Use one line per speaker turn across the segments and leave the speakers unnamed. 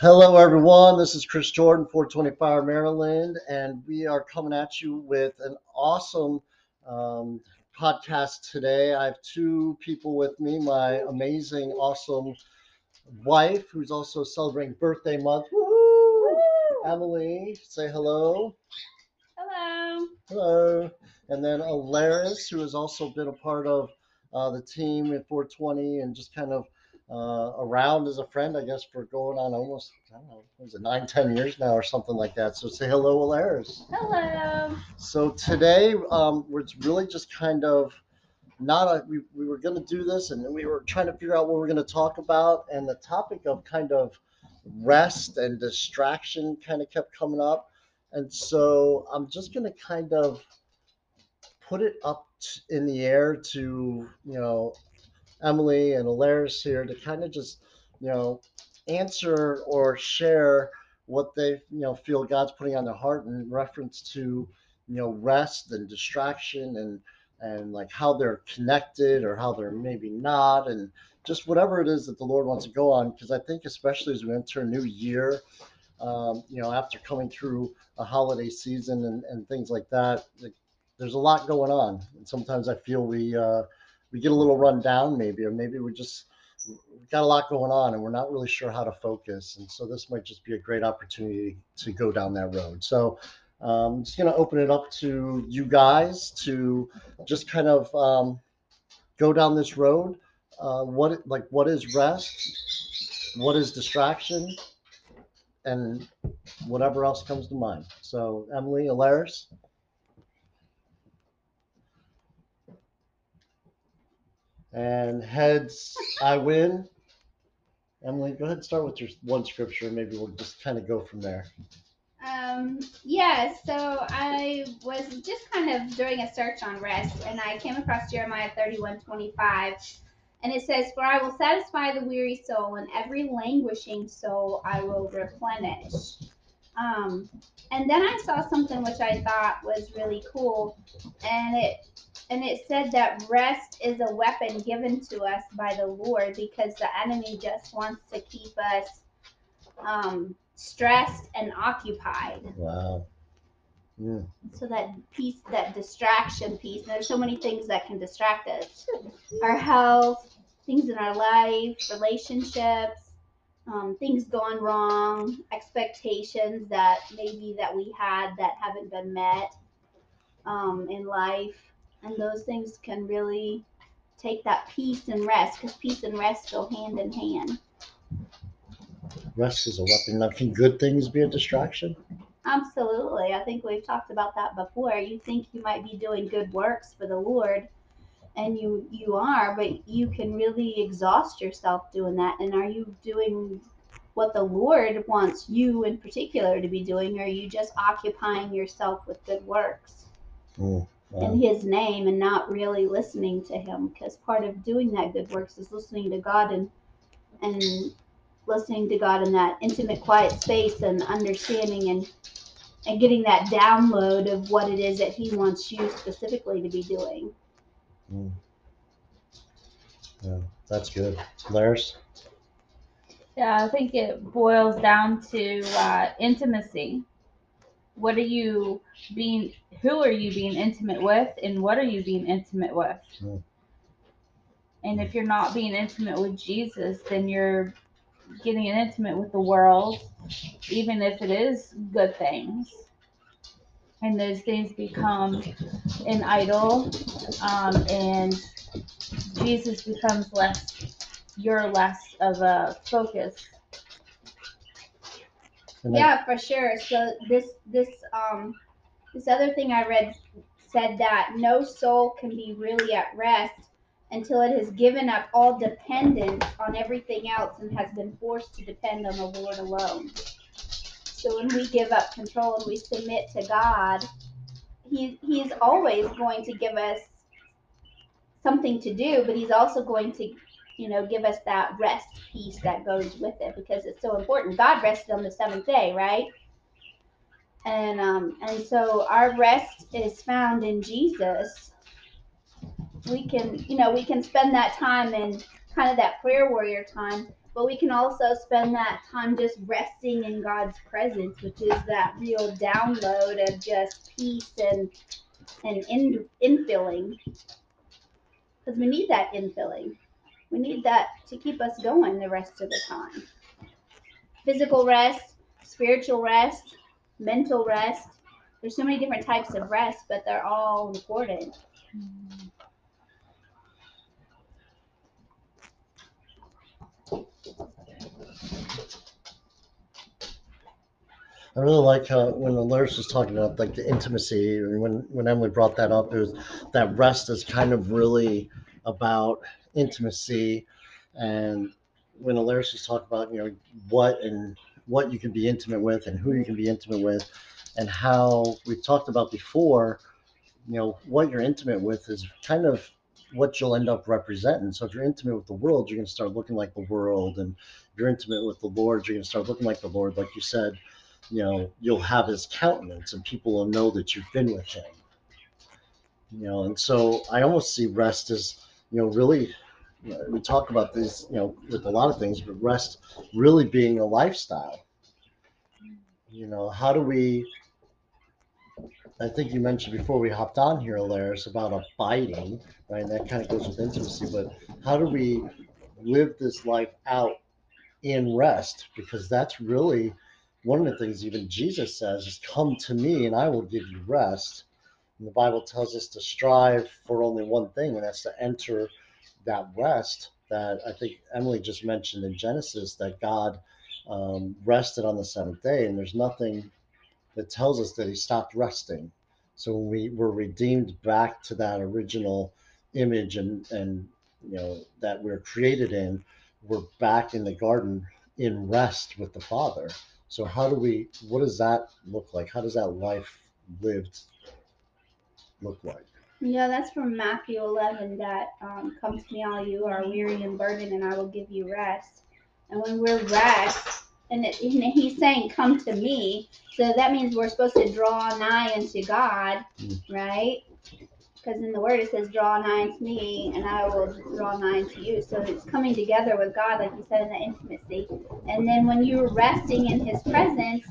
Hello, everyone. This is Chris Jordan, 425 Maryland, and we are coming at you with an awesome um, podcast today. I have two people with me my amazing, awesome wife, who's also celebrating birthday month. Woo! Emily, say hello.
Hello.
Hello. And then Alaris, who has also been a part of uh, the team at 420 and just kind of uh, around as a friend, I guess, for going on almost, I don't know, was it nine, ten years now or something like that. So say hello, Alaris.
Hello.
So today, um, it's really just kind of not a, we, we were going to do this and we were trying to figure out what we're going to talk about. And the topic of kind of rest and distraction kind of kept coming up. And so I'm just going to kind of put it up t- in the air to, you know, Emily and Alaris here to kind of just, you know, answer or share what they, you know, feel God's putting on their heart in reference to, you know, rest and distraction and and like how they're connected or how they're maybe not and just whatever it is that the Lord wants to go on. Because I think especially as we enter a new year, um, you know, after coming through a holiday season and, and things like that, like, there's a lot going on. And sometimes I feel we uh, we get a little run down maybe, or maybe we just we've got a lot going on and we're not really sure how to focus. And so this might just be a great opportunity to go down that road. So um, I'm just going to open it up to you guys to just kind of um, go down this road. Uh, what like what is rest? What is distraction? And whatever else comes to mind. So Emily, Alaris. And heads, I win. Emily, go ahead and start with your one scripture. Maybe we'll just kind of go from there.
Um, yeah, so I was just kind of doing a search on rest and I came across Jeremiah 31 25. And it says, For I will satisfy the weary soul, and every languishing soul I will replenish. Um, and then I saw something which I thought was really cool, and it and it said that rest is a weapon given to us by the Lord because the enemy just wants to keep us um, stressed and occupied.
Wow. Mm,
So that piece, that distraction piece, there's so many things that can distract us. Our health, things in our life, relationships, um, things gone wrong, expectations that maybe that we had that haven't been met um, in life, and those things can really take that peace and rest because peace and rest go hand in hand.
rest is a weapon. Now, can good things be a distraction?
Absolutely. I think we've talked about that before. You think you might be doing good works for the Lord and you you are, but you can really exhaust yourself doing that. And are you doing what the Lord wants you in particular to be doing or are you just occupying yourself with good works
Mm, wow.
in his name and not really listening to him because part of doing that good works is listening to God and and listening to God in that intimate quiet space and understanding and and getting that download of what it is that he wants you specifically to be doing.
Mm. Yeah, that's good. Laris?
Yeah, I think it boils down to uh, intimacy. What are you being? Who are you being intimate with, and what are you being intimate with?
Mm.
And if you're not being intimate with Jesus, then you're getting intimate with the world, even if it is good things. And those things become an idol, um, and Jesus becomes less. You're less of a focus
And
Yeah, for sure. So this this um this other thing I read said that no soul can be really at rest until it has given up all dependence on everything else and has been forced to depend on the Lord alone. So when we give up control and we submit to God, he he's always going to give us something to do, but he's also going to you know, give us that rest piece that goes with it because it's so important. God rested on the seventh day, right? And um, and so our rest is found in Jesus. We can, you know, we can spend that time in kind of that prayer warrior time, but we can also spend that time just resting in God's presence, which is that real download of just peace and and in, infilling. Because we need that infilling. We need that to keep us going the rest of the time. Physical rest, spiritual rest, mental rest. There's so many different types of rest, but they're all important.
I really like how when Alaris was talking about like the intimacy, and when when Emily brought that up, it was that rest is kind of really about intimacy, and when Alaris was talking about you know what and what you can be intimate with and who you can be intimate with, and how we've talked about before, you know what you're intimate with is kind of what you'll end up representing. So if you're intimate with the world, you're going to start looking like the world, and if you're intimate with the Lord, you're going to start looking like the Lord, like you said you know, you'll have his countenance and people will know that you've been with him. You know, and so I almost see rest as, you know, really, we talk about this, you know, with a lot of things, but rest really being a lifestyle. You know, how do we, I think you mentioned before we hopped on here, Alaris, about abiding, right? And that kind of goes with intimacy, but how do we live this life out in rest? Because that's really, one of the things even Jesus says is, Come to me and I will give you rest. And the Bible tells us to strive for only one thing, and that's to enter that rest that I think Emily just mentioned in Genesis that God um, rested on the seventh day, and there's nothing that tells us that he stopped resting. So when we were redeemed back to that original image and, and you know that we're created in, we're back in the garden in rest with the Father. So how do we? What does that look like? How does that life lived look like?
Yeah, that's from Matthew 11 that um, to me, all you are weary and burdened, and I will give you rest. And when we're rest, and, it, and he's saying, Come to me. So that means we're supposed to draw nigh unto God,
Mm.
right? Because in the word it says, Draw nigh unto me, and I will draw nigh unto you. So it's coming together with God, like you said, in the intimacy. And then when you're resting in his presence,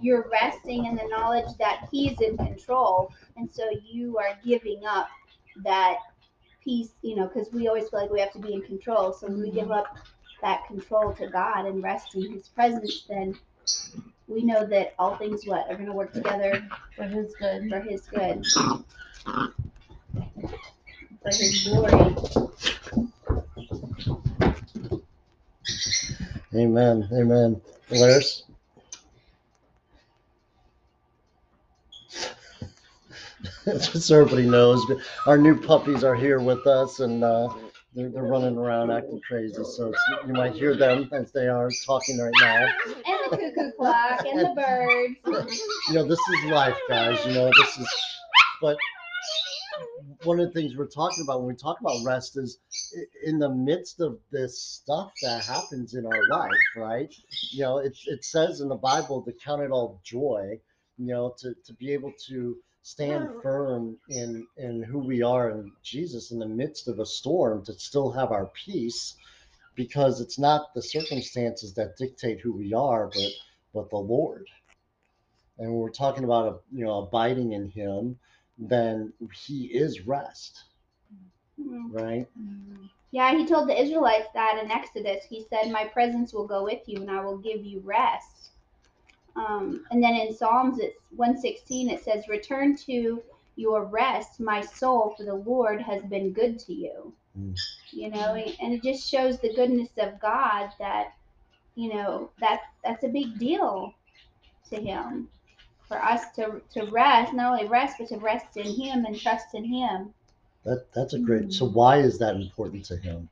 you're resting in the knowledge that he's in control. And so you are giving up that peace, you know, because we always feel like we have to be in control. So when we give up that control to God and rest in his presence, then we know that all things what are going to work together
For his good.
for his good, for his glory.
Amen. Amen. Alaris? Just so everybody knows, our new puppies are here with us and uh, they're, they're running around acting crazy. So it's, you might hear them as they are talking right now.
And the cuckoo clock and the birds.
You know, this is life, guys. You know, this is, but one of the things we're talking about when we talk about rest is in the midst of this stuff that happens in our life, right? You know, it, it says in the Bible to count it all joy, you know, to, to be able to stand firm in in who we are in Jesus in the midst of a storm to still have our peace because it's not the circumstances that dictate who we are but but the Lord and when we're talking about a, you know abiding in him then he is rest
Mm.
right
Yeah, he told the Israelites that in Exodus. He said, My presence will go with you and I will give you rest. Um, and then in Psalms, it's 116, it says, Return to your rest, my soul, for the Lord has been good to you.
Mm.
You know, and it just shows the goodness of God that, you know, that that's a big deal to him. For us to, to rest, not only rest, but to rest in him and trust in him.
that that's a great so why is that important to him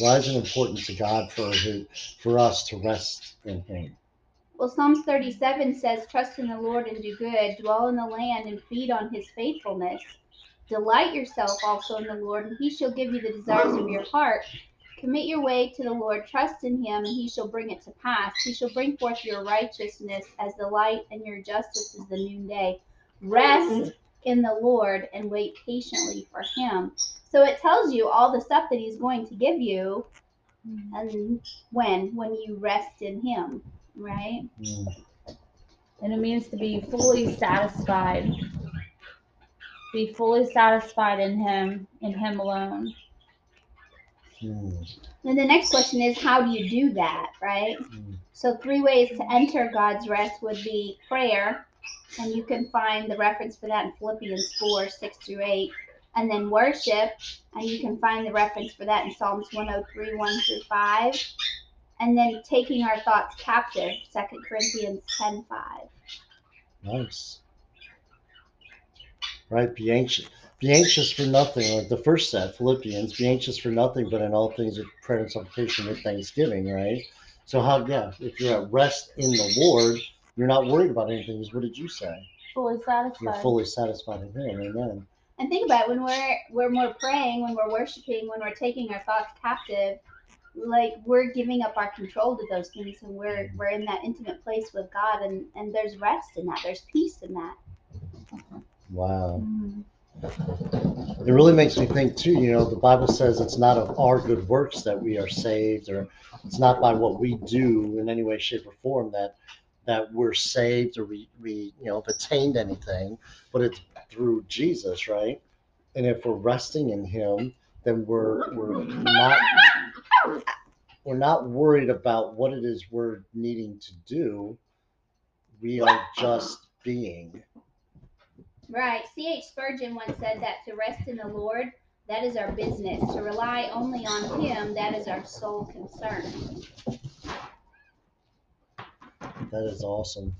why is it important to god for his, for us to rest in him
Well, Psalms 37 says, Trust in the Lord and do good, dwell in the land and feed on his faithfulness. Delight yourself also in the Lord, and he shall give you the desires of your heart. Commit your way to the Lord, trust in him, and he shall bring it to pass. He shall bring forth your righteousness as the light, and your justice as the noonday. Rest in the Lord and wait patiently for him. So it tells you all the stuff that he's going to give you and when when you rest in him right
Mm,
And it means to be fully satisfied. Be fully satisfied in Him, in Him alone.
mm,
then the next question is how do you do that right
mm.
so three ways to enter god's rest would be prayer and you can find the reference for that in philippians 4 6 through 8 and then worship and you can find the reference for that in psalms 103 1 through 5 and then taking our thoughts captive 2 corinthians 10 5
Nice. Right, be anxious. Be anxious for nothing. Like the first set, Philippians, be anxious for nothing, but in all things with prayer and supplication with thanksgiving, right? So how yeah, if you're at rest in the Lord, you're not worried about anything. What did you say?
Fully satisfied.
You're fully satisfied in him. Amen.
And think about it, when we're we're more praying, when we're worshiping, when we're taking our thoughts captive, like we're giving up our control to those things and we're we're in that intimate place with God and and there's rest in that. There's peace in that.
Wow.
Mhm.
It really makes me think too, you know, the Bible says it's not of our good works that we are saved, or it's not by what we do in any way, shape, or form that that we're saved or we, we you know have attained anything, but it's through Jesus, right? And if we're resting in him, then we're we're not Um, we're not worried about what it is we're needing to do. We are uh-huh. just being.
Right. C.H. Spurgeon once said that to rest in the Lord, that is our business. To rely only on him, that is our sole concern.
That is awesome.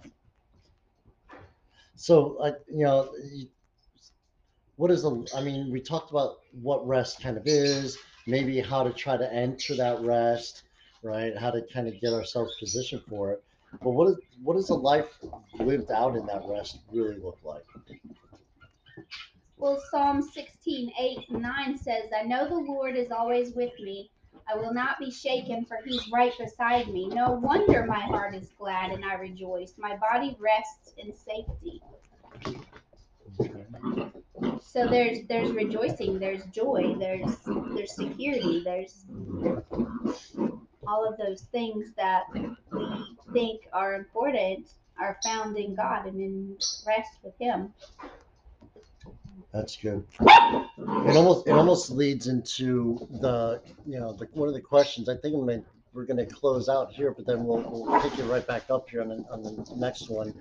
So, I, you know, what is the? I mean, we talked about what rest kind of is, maybe how to try to enter that rest, right? How to kind of get ourselves positioned for it. But what is what does a life lived out in that rest really look like?
Well, Psalm 16, 8 and 9 says, I know the Lord is always with me. I will not be shaken, for he's right beside me. No wonder my heart is glad and I rejoice. My body rests in safety.
Okay.
So there's there's rejoicing, there's joy, there's there's security, there's all of those things that we think are important are found in God and in rest with him.
That's good. It almost it almost leads into the you know the one of the questions. I think I'm gonna, we're going to close out here, but then we'll we'll pick it right back up here on the, on the next one.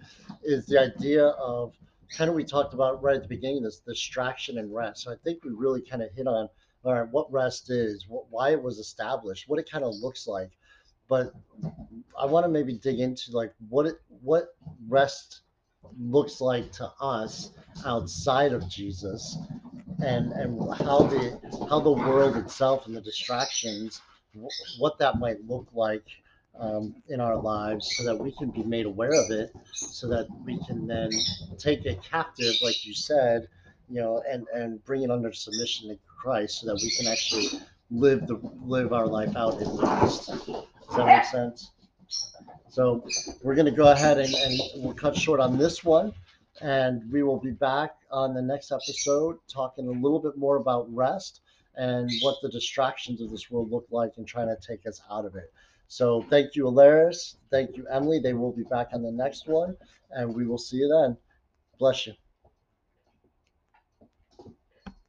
Is the idea of kind of we talked about right at the beginning this distraction and rest. So I think we really kind of hit on all right what rest is, what, why it was established, what it kind of looks like. But I want to maybe dig into like what it what rest looks like to us outside of Jesus and and how the how the world itself and the distractions what that might look like um, in our lives so that we can be made aware of it so that we can then take it captive like you said you know and and bring it under submission to Christ so that we can actually live the live our life out in Christ does that make sense so we're going to go ahead and, and we'll cut short on this one and we will be back on the next episode talking a little bit more about rest and what the distractions of this world look like and trying to take us out of it. So thank you, Alaris. Thank you, Emily. They will be back on the next one, and we will see you then. Bless you.